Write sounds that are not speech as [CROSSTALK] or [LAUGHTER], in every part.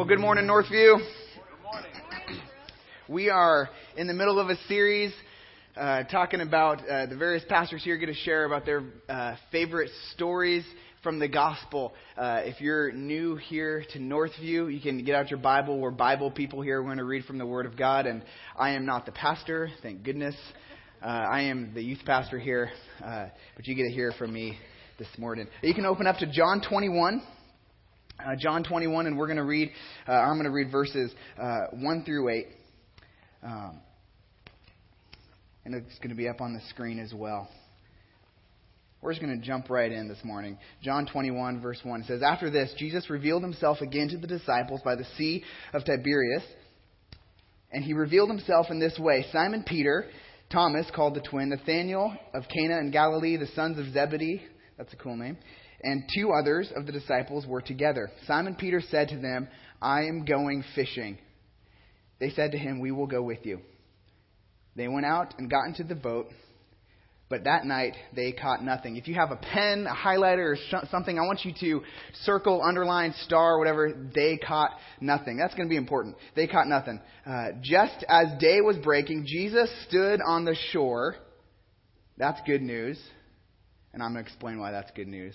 Well, good morning, Northview. We are in the middle of a series uh, talking about uh, the various pastors here going to share about their uh, favorite stories from the gospel. Uh, if you're new here to Northview, you can get out your Bible. We're Bible people here. We're going to read from the Word of God, and I am not the pastor, thank goodness. Uh, I am the youth pastor here, uh, but you get to hear from me this morning. You can open up to John 21. Uh, John 21, and we're going to read, uh, I'm going to read verses uh, 1 through 8. Um, and it's going to be up on the screen as well. We're just going to jump right in this morning. John 21, verse 1 says, After this, Jesus revealed himself again to the disciples by the Sea of Tiberias. And he revealed himself in this way Simon Peter, Thomas, called the twin, Nathanael of Cana in Galilee, the sons of Zebedee. That's a cool name and two others of the disciples were together. Simon Peter said to them, I am going fishing. They said to him, We will go with you. They went out and got into the boat, but that night they caught nothing. If you have a pen, a highlighter, or something, I want you to circle, underline, star, whatever. They caught nothing. That's going to be important. They caught nothing. Uh, just as day was breaking, Jesus stood on the shore. That's good news. And I'm going to explain why that's good news.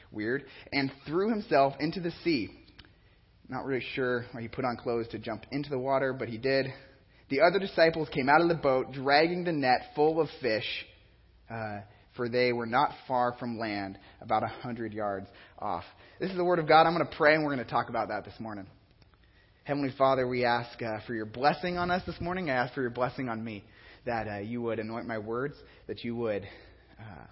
Weird. And threw himself into the sea. Not really sure why he put on clothes to jump into the water, but he did. The other disciples came out of the boat, dragging the net full of fish, uh, for they were not far from land, about a hundred yards off. This is the word of God. I'm going to pray, and we're going to talk about that this morning. Heavenly Father, we ask uh, for your blessing on us this morning. I ask for your blessing on me, that uh, you would anoint my words, that you would uh,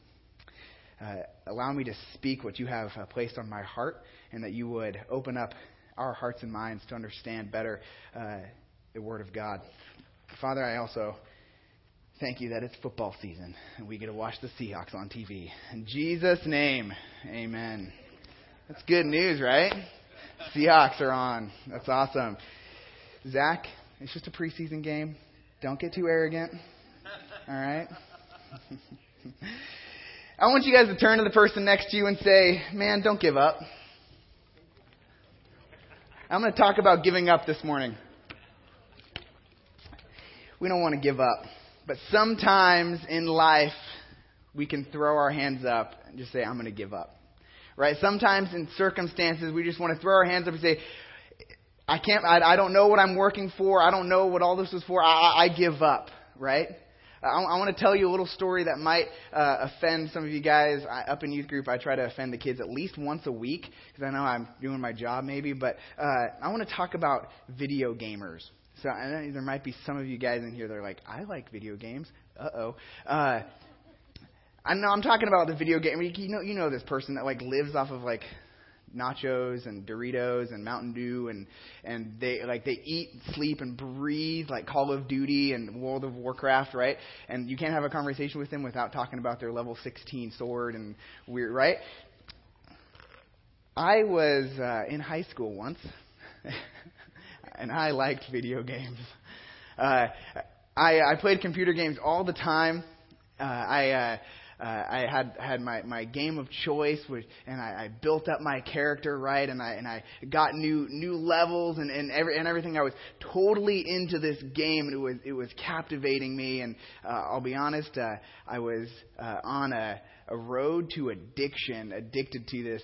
uh, allow me to speak what you have uh, placed on my heart, and that you would open up our hearts and minds to understand better uh, the Word of God. Father, I also thank you that it's football season and we get to watch the Seahawks on TV. In Jesus' name, amen. That's good news, right? Seahawks are on. That's awesome. Zach, it's just a preseason game. Don't get too arrogant. All right? [LAUGHS] I want you guys to turn to the person next to you and say, Man, don't give up. I'm going to talk about giving up this morning. We don't want to give up. But sometimes in life, we can throw our hands up and just say, I'm going to give up. Right? Sometimes in circumstances, we just want to throw our hands up and say, I can't, I, I don't know what I'm working for. I don't know what all this is for. I, I give up. Right? I, I want to tell you a little story that might uh, offend some of you guys. I, up in youth group, I try to offend the kids at least once a week because I know I'm doing my job maybe. But uh, I want to talk about video gamers. So I know there might be some of you guys in here that are like, I like video games. Uh-oh. Uh I know I'm talking about the video game. You know, you know this person that like lives off of like nachos and Doritos and Mountain Dew and and they like they eat, sleep and breathe like Call of Duty and World of Warcraft, right? And you can't have a conversation with them without talking about their level 16 sword and weird, right? I was uh, in high school once, [LAUGHS] and I liked video games. Uh, I, I played computer games all the time. Uh, I uh, uh, I had had my my game of choice, which, and I, I built up my character right, and I and I got new new levels and and every and everything. I was totally into this game, and it was it was captivating me. And uh, I'll be honest, uh, I was uh, on a a road to addiction, addicted to this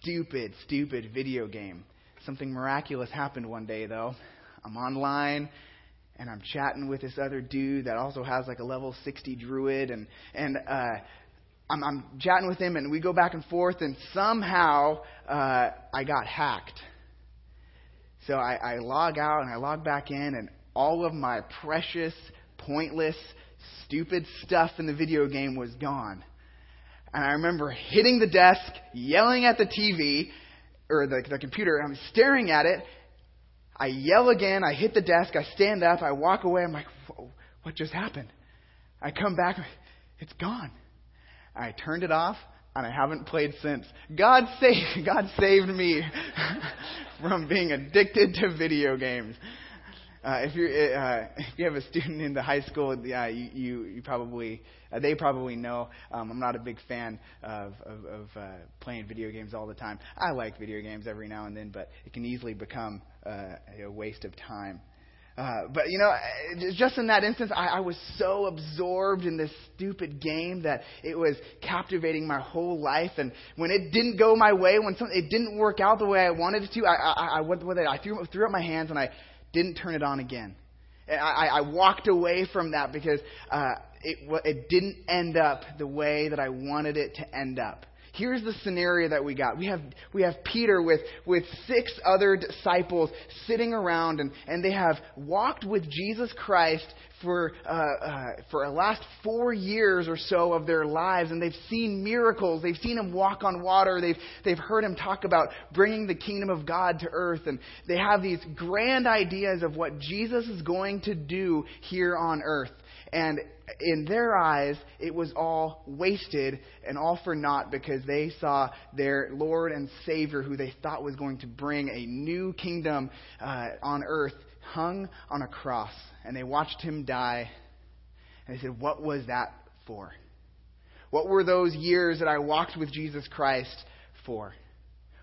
stupid stupid video game. Something miraculous happened one day, though. I'm online and I'm chatting with this other dude that also has like a level 60 druid, and and uh, I'm, I'm chatting with him, and we go back and forth, and somehow uh, I got hacked. So I, I log out and I log back in, and all of my precious, pointless, stupid stuff in the video game was gone. And I remember hitting the desk, yelling at the TV or the, the computer, and I'm staring at it, I yell again. I hit the desk. I stand up. I walk away. I'm like, what just happened? I come back. It's gone. I turned it off and I haven't played since. God saved, [LAUGHS] God saved me [LAUGHS] from being addicted to video games. Uh, if you uh, [LAUGHS] if you have a student in the high school, yeah, you you, you probably uh, they probably know. Um, I'm not a big fan of of, of uh, playing video games all the time. I like video games every now and then, but it can easily become uh, a waste of time. Uh, but you know, just in that instance, I, I was so absorbed in this stupid game that it was captivating my whole life. And when it didn't go my way, when something it didn't work out the way I wanted it to, I I, I it. I threw threw up my hands and I didn't turn it on again. I, I walked away from that because uh, it, it didn't end up the way that I wanted it to end up. Here's the scenario that we got. We have, we have Peter with, with six other disciples sitting around, and, and they have walked with Jesus Christ for, uh, uh, for the last four years or so of their lives, and they've seen miracles. They've seen him walk on water. They've, they've heard him talk about bringing the kingdom of God to earth, and they have these grand ideas of what Jesus is going to do here on earth. And in their eyes, it was all wasted and all for naught because they saw their Lord and Savior, who they thought was going to bring a new kingdom uh, on earth, hung on a cross. And they watched him die. And they said, What was that for? What were those years that I walked with Jesus Christ for?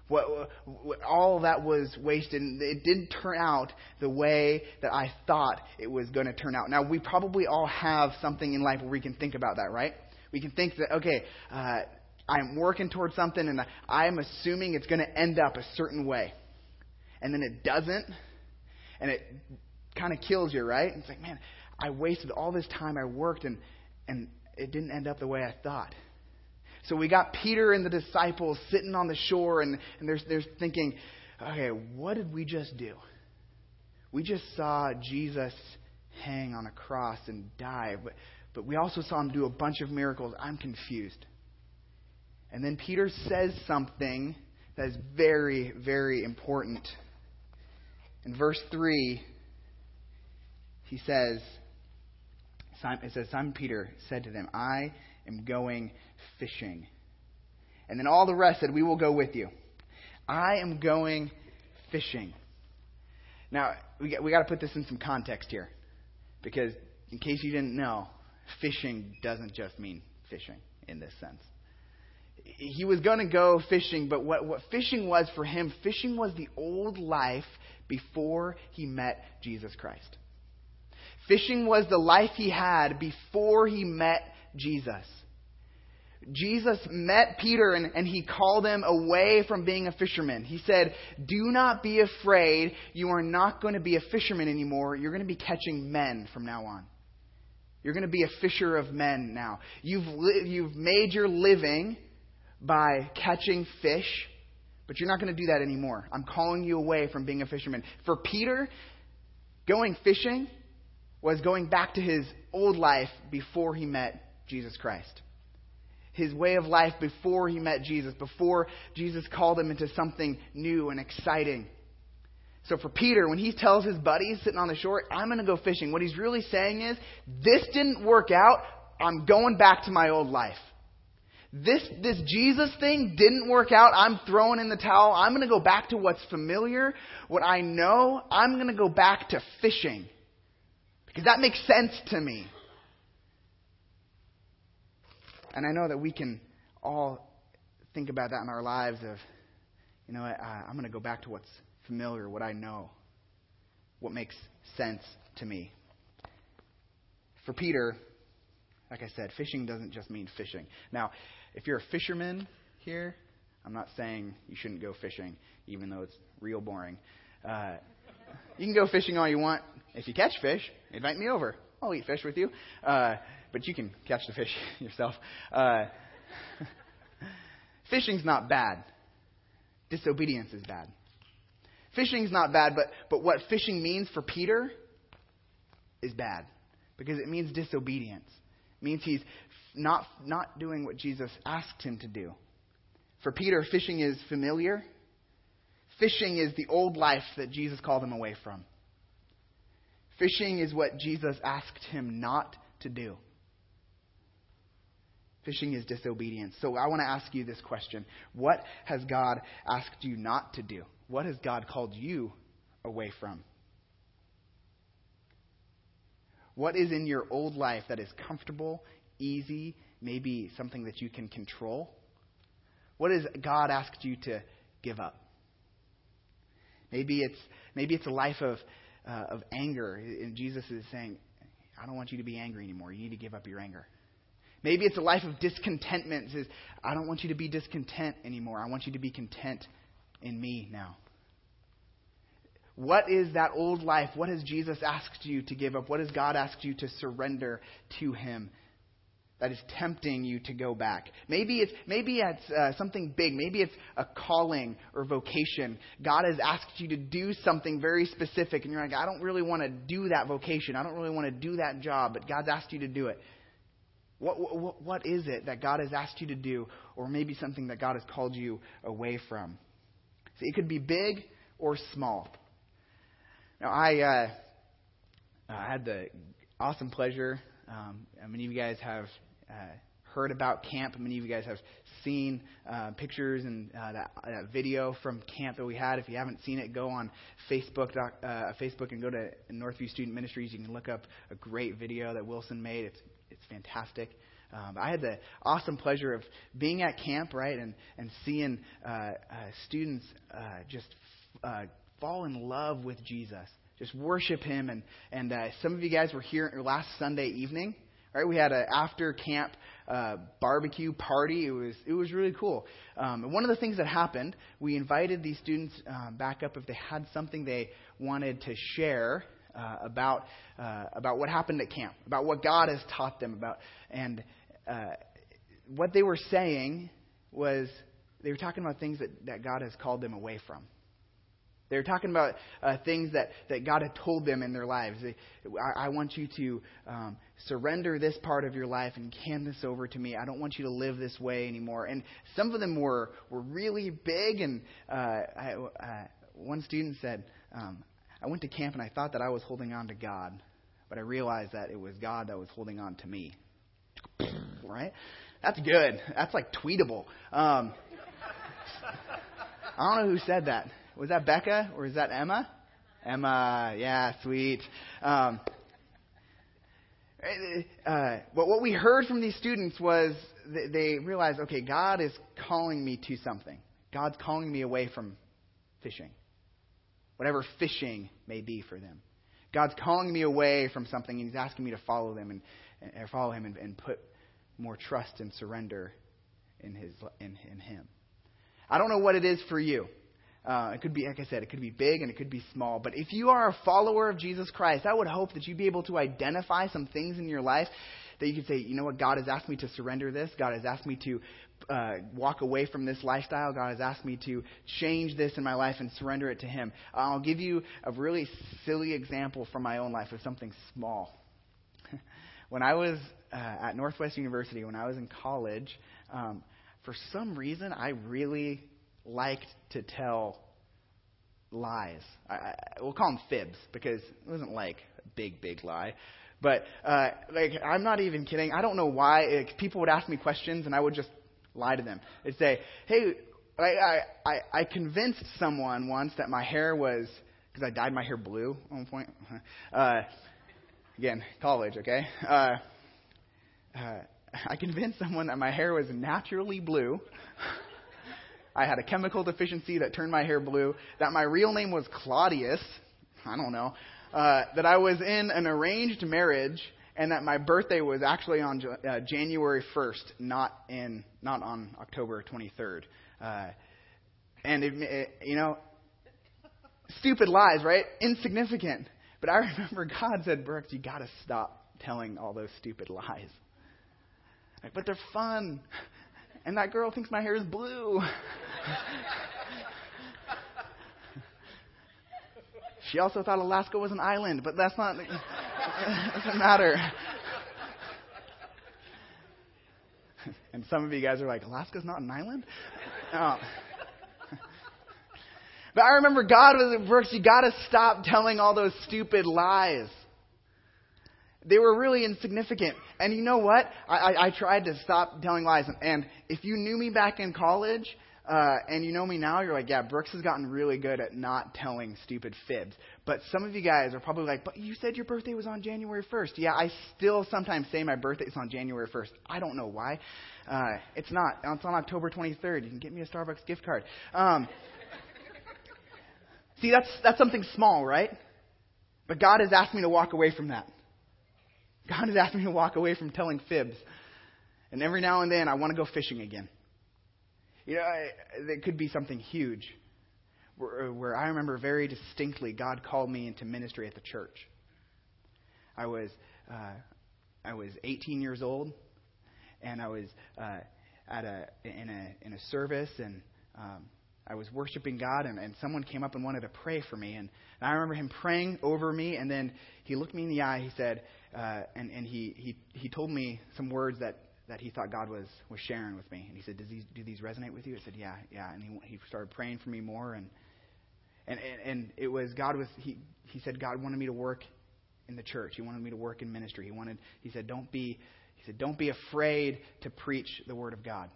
What, what, all that was wasted. It didn't turn out the way that I thought it was going to turn out. Now, we probably all have something in life where we can think about that, right? We can think that, okay, uh, I'm working towards something and I'm assuming it's going to end up a certain way. And then it doesn't. And it kind of kills you, right? It's like, man, I wasted all this time I worked and, and it didn't end up the way I thought. So we got Peter and the disciples sitting on the shore, and, and they're, they're thinking, okay, what did we just do? We just saw Jesus hang on a cross and die, but, but we also saw him do a bunch of miracles. I'm confused. And then Peter says something that is very, very important. In verse 3, he says, it says, Simon Peter said to them, I am going fishing. And then all the rest said, We will go with you. I am going fishing. Now, we got, we got to put this in some context here. Because, in case you didn't know, fishing doesn't just mean fishing in this sense. He was going to go fishing, but what, what fishing was for him, fishing was the old life before he met Jesus Christ. Fishing was the life he had before he met Jesus. Jesus met Peter and, and, he called him away from being a fisherman. He said, Do not be afraid. You are not going to be a fisherman anymore. You're going to be catching men from now on. You're going to be a fisher of men now. You've, li- you've made your living by catching fish, but you're not going to do that anymore. I'm calling you away from being a fisherman. For Peter, going fishing was going back to his old life before he met Jesus Christ his way of life before he met Jesus, before Jesus called him into something new and exciting. So for Peter, when he tells his buddies sitting on the shore, I'm going to go fishing, what he's really saying is, this didn't work out. I'm going back to my old life. This, this Jesus thing didn't work out. I'm throwing in the towel. I'm going to go back to what's familiar, what I know. I'm going to go back to fishing. Because that makes sense to me. And I know that we can all think about that in our lives of, you know, I, I'm going to go back to what's familiar, what I know, what makes sense to me. For Peter, like I said, fishing doesn't just mean fishing. Now, if you're a fisherman here, I'm not saying you shouldn't go fishing, even though it's real boring. Uh, you can go fishing all you want. If you catch fish, invite me over. I'll eat fish with you. Uh, but you can catch the fish [LAUGHS] yourself. Uh, [LAUGHS] fishing's not bad. Disobedience is bad. Fishing's not bad, but, but what fishing means for Peter is bad because it means disobedience. It means he's not, not doing what Jesus asked him to do. For Peter, fishing is familiar. Fishing is the old life that Jesus called him away from. Fishing is what Jesus asked him not to do. Fishing is disobedience. So I want to ask you this question What has God asked you not to do? What has God called you away from? What is in your old life that is comfortable, easy, maybe something that you can control? What has God asked you to give up? Maybe it's maybe it's a life of uh, of anger, and Jesus is saying, "I don't want you to be angry anymore. You need to give up your anger." Maybe it's a life of discontentment. Says, "I don't want you to be discontent anymore. I want you to be content in me now." What is that old life? What has Jesus asked you to give up? What has God asked you to surrender to Him that is tempting you to go back. Maybe it's maybe it's uh, something big. Maybe it's a calling or vocation. God has asked you to do something very specific, and you're like, I don't really want to do that vocation. I don't really want to do that job, but God's asked you to do it. What, what, what is it that God has asked you to do, or maybe something that God has called you away from? See, it could be big or small. Now, I uh, I had the awesome pleasure. Um, many of you guys have uh, heard about camp. Many of you guys have seen uh, pictures and uh, that, that video from camp that we had. If you haven't seen it, go on Facebook, uh, Facebook and go to Northview Student Ministries. You can look up a great video that Wilson made. It's it's fantastic. Um, I had the awesome pleasure of being at camp, right, and and seeing uh, uh, students uh, just uh, fall in love with Jesus, just worship Him, and and uh, some of you guys were here last Sunday evening, Right, we had an after camp uh, barbecue party. It was it was really cool. Um, and one of the things that happened, we invited these students um, back up if they had something they wanted to share uh, about uh, about what happened at camp, about what God has taught them about, and uh, what they were saying was they were talking about things that, that God has called them away from. They were talking about uh, things that, that God had told them in their lives. They, I, I, want you to um, surrender this part of your life and hand this over to me. I don't want you to live this way anymore. And some of them were, were really big. And uh, I, uh, one student said, um, I went to camp and I thought that I was holding on to God, but I realized that it was God that was holding on to me. [CLEARS THROAT] right? That's good. That's like tweetable. Um, I don't know who said that. Was that Becca or is that Emma? Emma, yeah, sweet. Um, uh, but what we heard from these students was they realized, okay, God is calling me to something. God's calling me away from fishing, whatever fishing may be for them. God's calling me away from something, and He's asking me to follow them and, and follow Him and, and, put more trust and surrender in His in, in Him. I don't know what it is for you. Uh, it could be, like I said, it could be big and it could be small. But if you are a follower of Jesus Christ, I would hope that you'd be able to identify some things in your life that you could say, you know what, God has asked me to surrender this. God has asked me to uh, walk away from this lifestyle. God has asked me to change this in my life and surrender it to Him. I'll give you a really silly example from my own life of something small. [LAUGHS] when I was uh, at Northwest University, when I was in college, um, for some reason, I really liked to tell lies. I, I, we'll call them fibs because it wasn't like a big, big lie. But uh, like, I'm not even kidding. I don't know why. Like, people would ask me questions, and I would just lie to them. They'd say, "Hey, I I, I convinced someone once that my hair was because I dyed my hair blue at one point. [LAUGHS] Uh, again, college, okay. Uh, uh, I convinced someone that my hair was naturally blue." [LAUGHS] I had a chemical deficiency that turned my hair blue, that my real name was Claudius, I don't know, uh, that I was in an arranged marriage, and that my birthday was actually on uh, January 1st, not in not on October 23rd. Uh, and it, it, you know, stupid lies, right? Insignificant. But I remember God said, Brookes, you got to stop telling all those stupid lies. Like, but they're fun. And that girl thinks my hair is blue. [LAUGHS] she also thought Alaska was an island, but that's not. It [LAUGHS] doesn't matter. [LAUGHS] And some of you guys are like, Alaska's not an island? Oh. [LAUGHS] But I remember God was, at Brookes, you got to stop telling all those stupid lies. They were really insignificant. And you know what? I, I, I tried to stop telling lies. And if you knew me back in college, uh, and you know me now, you're like, yeah, Brookes has gotten really good at not telling stupid fibs. But some of you guys are probably like, but you said your birthday was on January 1st. Yeah, I still sometimes say my birthday is on January 1st. I don't know why. Uh, it's not. It's on October 23rd. You can get me a Starbucks gift card. Um, see, that's that's something small, right? But God has asked me to walk away from that. God has asked me to walk away from telling fibs. And every now and then, I want to go fishing again. You know, it could be something huge. Where, where I remember very distinctly, God called me into ministry at the church. I was uh, I was 18 years old, and I was uh, at a in a in a service, and um, I was worshiping God, and, and someone came up and wanted to pray for me, and, and I remember him praying over me, and then he looked me in the eye. He said, uh, and and he he he told me some words that that he thought God was, was sharing with me. And he said, Does these, do these resonate with you? I said, Yeah, yeah. And he, he started praying for me more. And, and, and, and it was, God was, he, he said, God wanted me to work in the church. He wanted me to work in ministry. He wanted, he said, don't be, he said, don't be afraid to preach the word of God.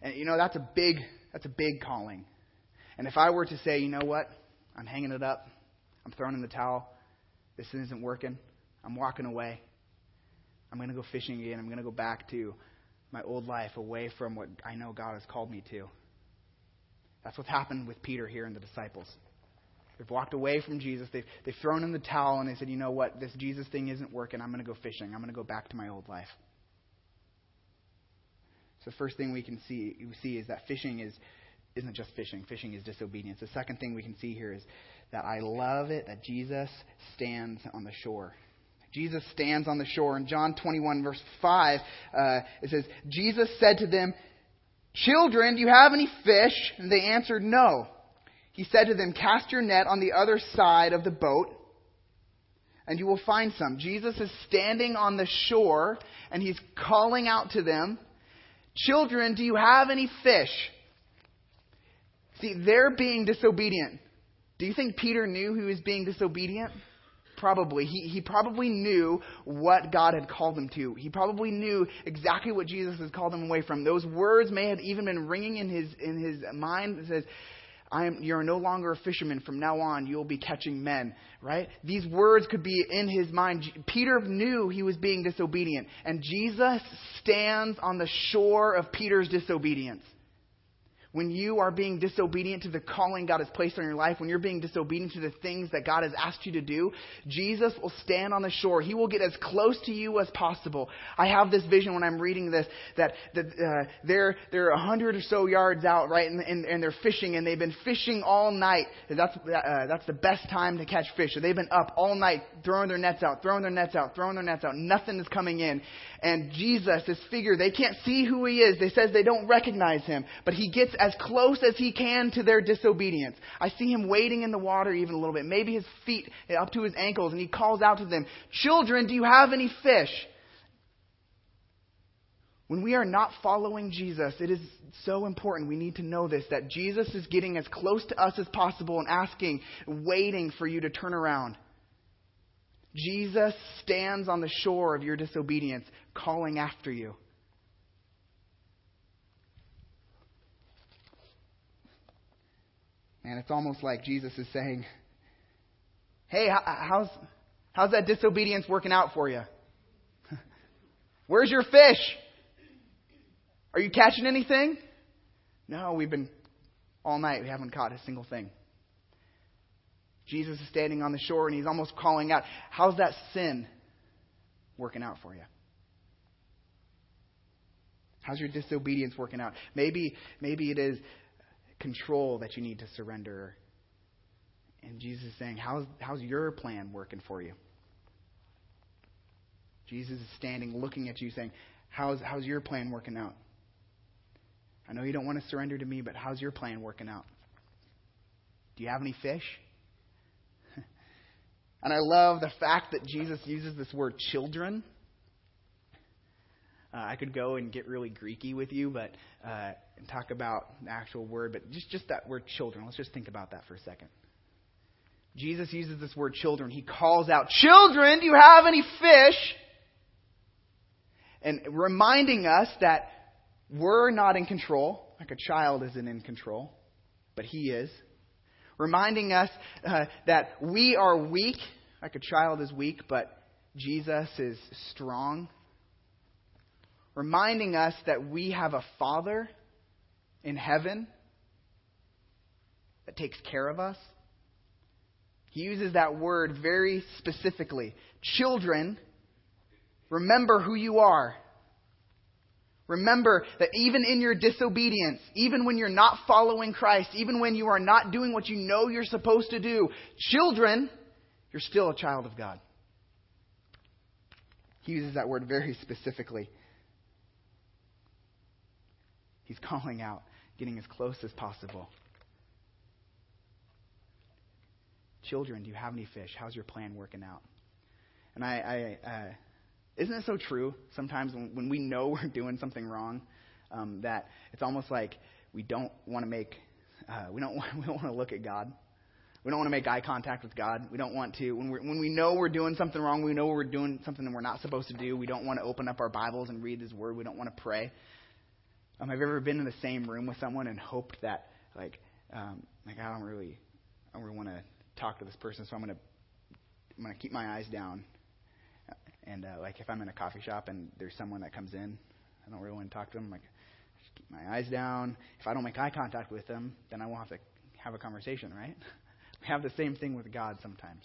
And you know, that's a big, that's a big calling. And if I were to say, you know what? I'm hanging it up. I'm throwing in the towel. This isn't working. I'm walking away. I'm going to go fishing again. I'm going to go back to my old life, away from what I know God has called me to. That's what's happened with Peter here and the disciples. They've walked away from Jesus. They've, they've thrown in the towel and they said, you know what? This Jesus thing isn't working. I'm going to go fishing. I'm going to go back to my old life. So the first thing we can see, we see is that fishing is, isn't just fishing. Fishing is disobedience. The second thing we can see here is that I love it that Jesus stands on the shore. Jesus stands on the shore. In John 21, verse 5, uh, it says, Jesus said to them, Children, do you have any fish? And they answered, No. He said to them, Cast your net on the other side of the boat, and you will find some. Jesus is standing on the shore, and he's calling out to them, Children, do you have any fish? See, they're being disobedient. Do you think Peter knew he was being disobedient? Probably. He, he probably knew what God had called him to. He probably knew exactly what Jesus had called him away from. Those words may have even been ringing in his, in his mind that says, I am, you're no longer a fisherman. From now on, you'll be catching men. Right? These words could be in his mind. Peter knew he was being disobedient. And Jesus stands on the shore of Peter's disobedience when you are being disobedient to the calling God has placed on your life, when you're being disobedient to the things that God has asked you to do, Jesus will stand on the shore. He will get as close to you as possible. I have this vision when I'm reading this that, that uh, they're they're a hundred or so yards out, right, and, and, and, they're fishing, and they've been fishing all night. That's uh, that's the best time to catch fish. So they've been up all night throwing their nets out, throwing their nets out, throwing their nets out. Nothing is coming in, and Jesus, this figure, they can't see who he is. They says they don't recognize him, but he gets as close as he can to their disobedience. I see him wading in the water even a little bit, maybe his feet up to his ankles, and he calls out to them, Children, do you have any fish? When we are not following Jesus, it is so important. We need to know this that Jesus is getting as close to us as possible and asking, waiting for you to turn around. Jesus stands on the shore of your disobedience, calling after you. And it's almost like Jesus is saying, Hey, how's, how's that disobedience working out for you? [LAUGHS] Where's your fish? Are you catching anything? No, we've been all night. We haven't caught a single thing. Jesus is standing on the shore and he's almost calling out, How's that sin working out for you? How's your disobedience working out? Maybe, maybe it is control that you need to surrender. And Jesus is saying, How's, how's your plan working for you? Jesus is standing looking at you saying, how's, how's your plan working out? I know you don't want to surrender to me, but how's your plan working out? Do you have any fish? [LAUGHS] and I love the fact that Jesus uses this word children. Uh, I could go and get really Greeky with you, but uh, and talk about the actual word, but just just that word children. Let's just think about that for a second. Jesus uses this word children. He calls out, "Children, do you have any fish?" And reminding us that we're not in control, like a child isn't in control, but He is. Reminding us uh, that we are weak, like a child is weak, but Jesus is strong. Reminding us that we have a Father in heaven that takes care of us. He uses that word very specifically. Children, remember who you are. Remember that even in your disobedience, even when you're not following Christ, even when you are not doing what you know you're supposed to do, children, you're still a child of God. He uses that word very specifically. He's calling out, getting as close as possible. Children, do you have any fish? How's your plan working out? And I, I uh, isn't it so true sometimes when, when we know [LAUGHS] we're doing something wrong um, that it's almost like we don't want to make, uh, we don't [LAUGHS] we don't want to look at God. We don't want to make eye contact with God. We don't want to when we when we know we're doing something wrong. We know we're doing something that we're not supposed to do. We don't want to open up our Bibles and read His Word. We don't want to pray. Um, have you ever been in the same room with someone and hoped that like um, like I don't really I don't really want to talk to this person, so I'm gonna I'm gonna keep my eyes down and uh, like if I'm in a coffee shop and there's someone that comes in, I don't really want to talk to them. Like, I just keep my eyes down. If I don't make eye contact with them, then I won't have to have a conversation, right? [LAUGHS] we have the same thing with God sometimes.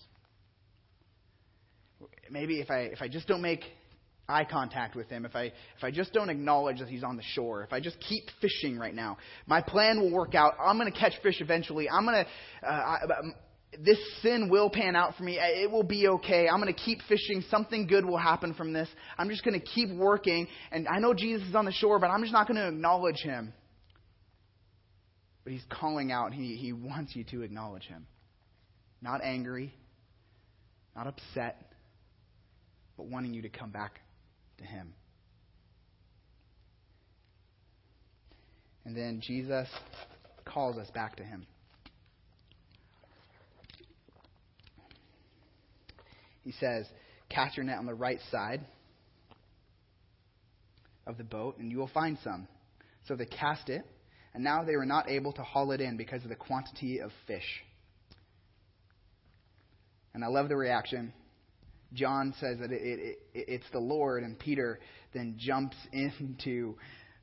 Maybe if I if I just don't make eye contact with him, if I if I just don't acknowledge that he's on the shore, if I just keep fishing right now, my plan will work out. I'm going to catch fish eventually. I'm going to uh, I, this sin will pan out for me. It will be okay. I'm going to keep fishing. Something good will happen from this. I'm just going to keep working. And I know Jesus is on the shore, but I'm just not going to acknowledge him. But he's calling out. He, he wants you to acknowledge him. Not angry, not upset, but wanting you to come back to him. And then Jesus calls us back to him. He says, Cast your net on the right side of the boat, and you will find some. So they cast it, and now they were not able to haul it in because of the quantity of fish. And I love the reaction. John says that it, it, it, it's the Lord, and Peter then jumps [LAUGHS] into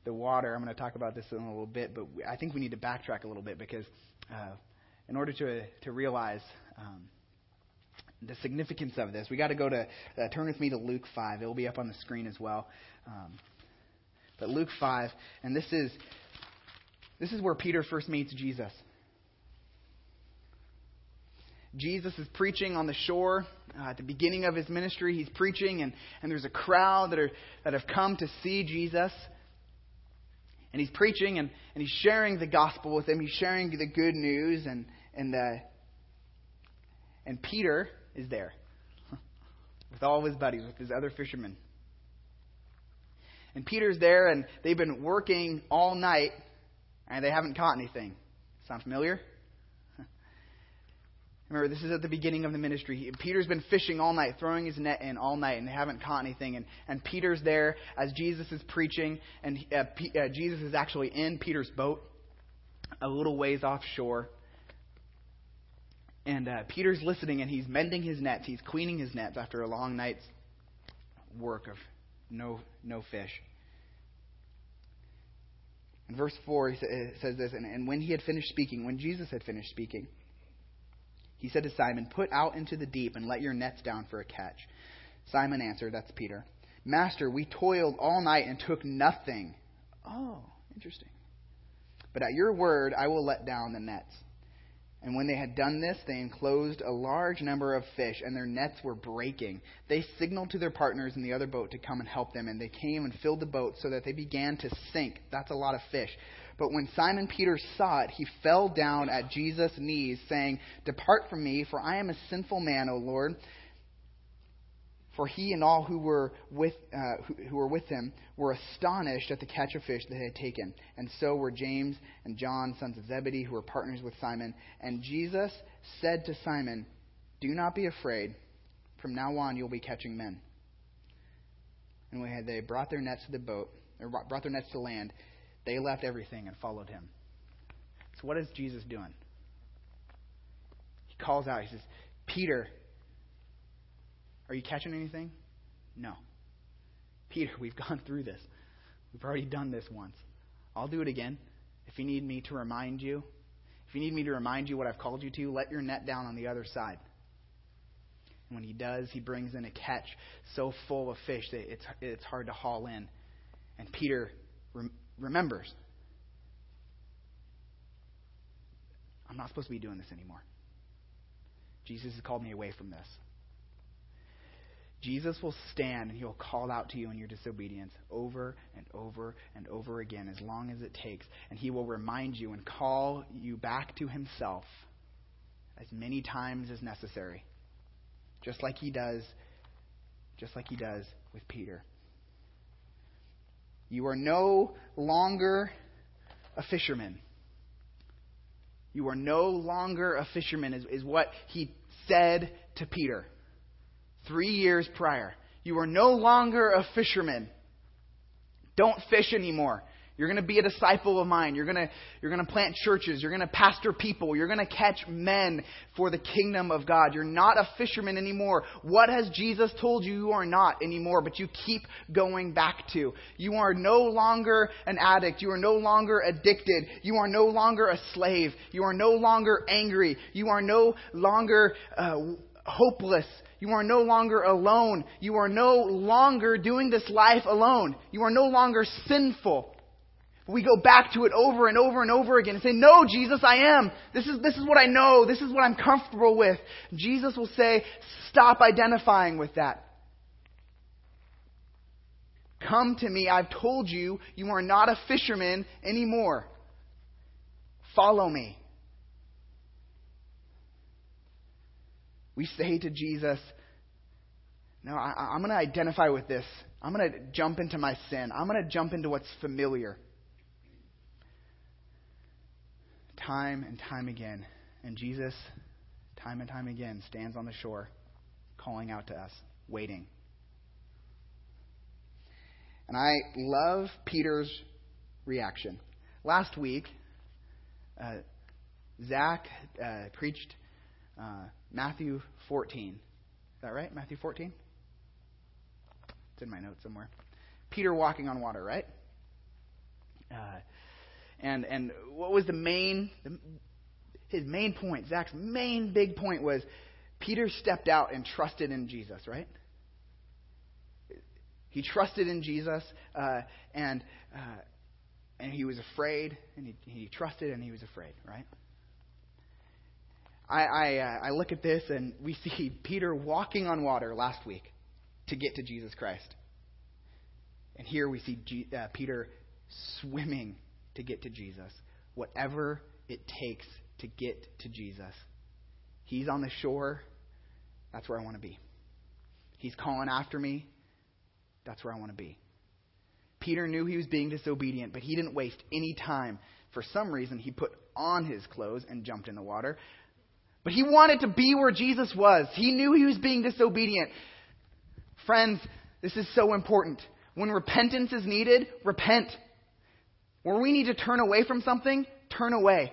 the water. I'm going to talk about this in a little bit, but I think we need to backtrack a little bit because uh, in order to, to realize um, the significance of this. We got to go to uh, turn with me to Luke five. It will be up on the screen as well. Um, but Luke five, and this is this is where Peter first meets Jesus. Jesus is preaching on the shore uh, at the beginning of his ministry. He's preaching, and, and there's a crowd that are that have come to see Jesus. And he's preaching, and, and he's sharing the gospel with them. He's sharing the good news, and and uh, and Peter is there [LAUGHS] with all of his buddies, with his other fishermen. And Peter's there, and they've been working all night, and they haven't caught anything. Sound familiar? Remember, this is at the beginning of the ministry. Peter's been fishing all night, throwing his net in all night, and they haven't caught anything. And, and Peter's there as Jesus is preaching, and uh, P, uh, Jesus is actually in Peter's boat, a little ways offshore. And uh, Peter's listening and he's mending his nets. He's cleaning his nets after a long night's work of no, no fish. In verse 4, he says this and, and when he had finished speaking, when Jesus had finished speaking, he said to Simon, Put out into the deep and let your nets down for a catch. Simon answered, That's Peter. Master, we toiled all night and took nothing. Oh, interesting. But at your word, I will let down the nets. And when they had done this, they enclosed a large number of fish, and their nets were breaking. They signaled to their partners in the other boat to come and help them, and they came and filled the boat so that they began to sink. That's a lot of fish. But when Simon Peter saw it, he fell down at Jesus' knees, saying, Depart from me, for I am a sinful man, O Lord. For he and all who were with uh, who, who were with him were astonished at the catch of fish that they had taken, and so were James and John, sons of Zebedee, who were partners with Simon. And Jesus said to Simon, "Do not be afraid. From now on, you'll be catching men." And when they brought their nets to the boat, or brought their nets to land, they left everything and followed him. So what is Jesus doing? He calls out. He says, "Peter." Are you catching anything? No. Peter, we've gone through this. We've already done this once. I'll do it again. If you need me to remind you, if you need me to remind you what I've called you to, let your net down on the other side. And when he does, he brings in a catch so full of fish that it's, it's hard to haul in. And Peter rem- remembers I'm not supposed to be doing this anymore. Jesus has called me away from this. Jesus will stand and he will call out to you in your disobedience over and over and over again as long as it takes. And he will remind you and call you back to himself as many times as necessary. Just like he does just like he does with Peter. You are no longer a fisherman. You are no longer a fisherman, is, is what he said to Peter three years prior. You are no longer a fisherman. Don't fish anymore. You're going to be a disciple of mine. You're going to, you're going to plant churches. You're going to pastor people. You're going to catch men for the kingdom of God. You're not a fisherman anymore. What has Jesus told you you are not anymore, but you keep going back to? You are no longer an addict. You are no longer addicted. You are no longer a slave. You are no longer angry. You are no longer uh, hopeless. You are no longer alone. You are no longer doing this life alone. You are no longer sinful. We go back to it over and over and over again and say, No, Jesus, I am. This is, this is what I know. This is what I'm comfortable with. Jesus will say, Stop identifying with that. Come to me. I've told you, you are not a fisherman anymore. Follow me. We say to Jesus, No, I, am going to identify with this. I'm going to jump into my sin. I'm going to jump into what's familiar. Time and time again. And Jesus, time and time again, stands on the shore, calling out to us, waiting. And I love Peter's reaction. Last week, uh, Zach uh, preached uh, Matthew 14. Is that right? Matthew 14? It's in my notes somewhere. Peter walking on water, right? Uh, and and what was the main the, his main point? Zach's main big point was Peter stepped out and trusted in Jesus, right? He trusted in Jesus, uh, and uh, and he was afraid, and he, he trusted, and he was afraid, right? I, I, uh, I look at this and we [LAUGHS] see Peter walking on water last week to get to Jesus Christ. And here we see G, uh, Peter swimming to get to Jesus. Whatever it takes to get to Jesus. He's on the shore. That's where I want to be. He's calling after me. That's where I want to be. Peter knew he was being disobedient, but he didn't waste any time. For some reason, he put on his clothes and jumped in the water. But he wanted to be where Jesus was. He knew he was being disobedient. Friends, this is so important. When repentance is needed, repent. When we need to turn away from something, turn away.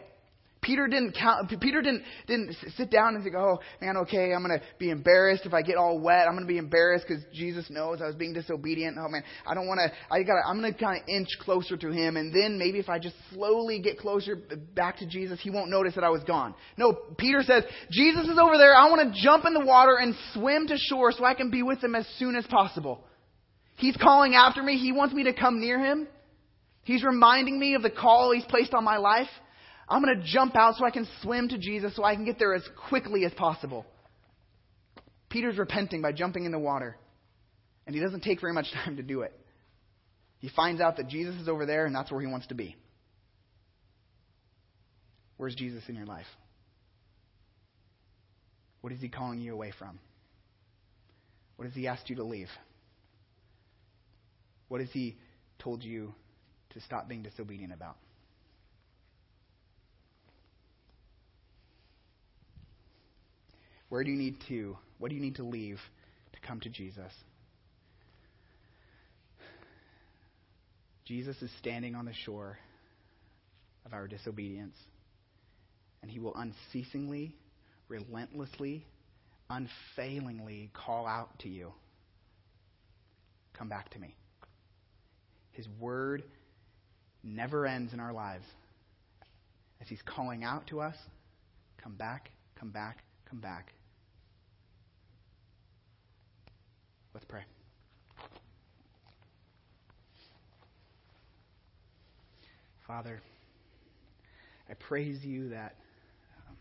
Peter didn't count, Peter didn't didn't sit down and think, "Oh man, okay, I'm gonna be embarrassed if I get all wet. I'm gonna be embarrassed because Jesus knows I was being disobedient. Oh man, I don't want to. I got. I'm gonna kind of inch closer to Him, and then maybe if I just slowly get closer back to Jesus, He won't notice that I was gone. No, Peter says, Jesus is over there. I want to jump in the water and swim to shore so I can be with Him as soon as possible. He's calling after me. He wants me to come near Him. He's reminding me of the call He's placed on my life. I'm going to jump out so I can swim to Jesus so I can get there as quickly as possible. Peter's repenting by jumping in the water, and he doesn't take very much [LAUGHS] time to do it. He finds out that Jesus is over there, and that's where he wants to be. Where's Jesus in your life? What is he calling you away from? What has He asked you to leave? What has He told you to stop being disobedient about? Where do you need to, what do you need to leave to come to Jesus? Jesus is standing on the shore of our disobedience, and he will unceasingly, relentlessly, unfailingly call out to you Come back to me. His word never ends in our lives. As he's calling out to us, come back, come back, come back. Let's pray. Father, I praise you that um,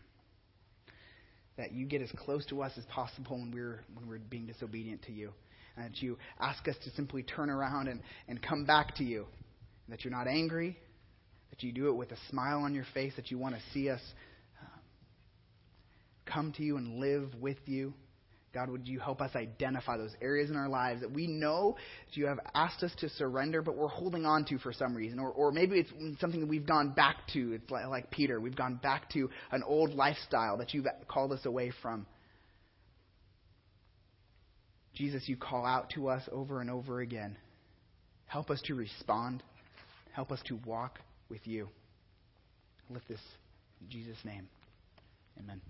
that you get as close to us as possible when we're when we're being disobedient to you, and that you ask us to simply turn around and, and come back to you, and that you're not angry, that you do it with a smile on your face, that you want to see us uh, come to you and live with you. God, would you help us identify those areas in our lives that we know that you have asked us to surrender, but we're holding on to for some reason? Or, or maybe it's something that we've gone back to. It's like, like Peter. We've gone back to an old lifestyle that you've called us away from. Jesus, you call out to us over and over again. Help us to respond. Help us to walk with you. Lift this in Jesus' name. Amen.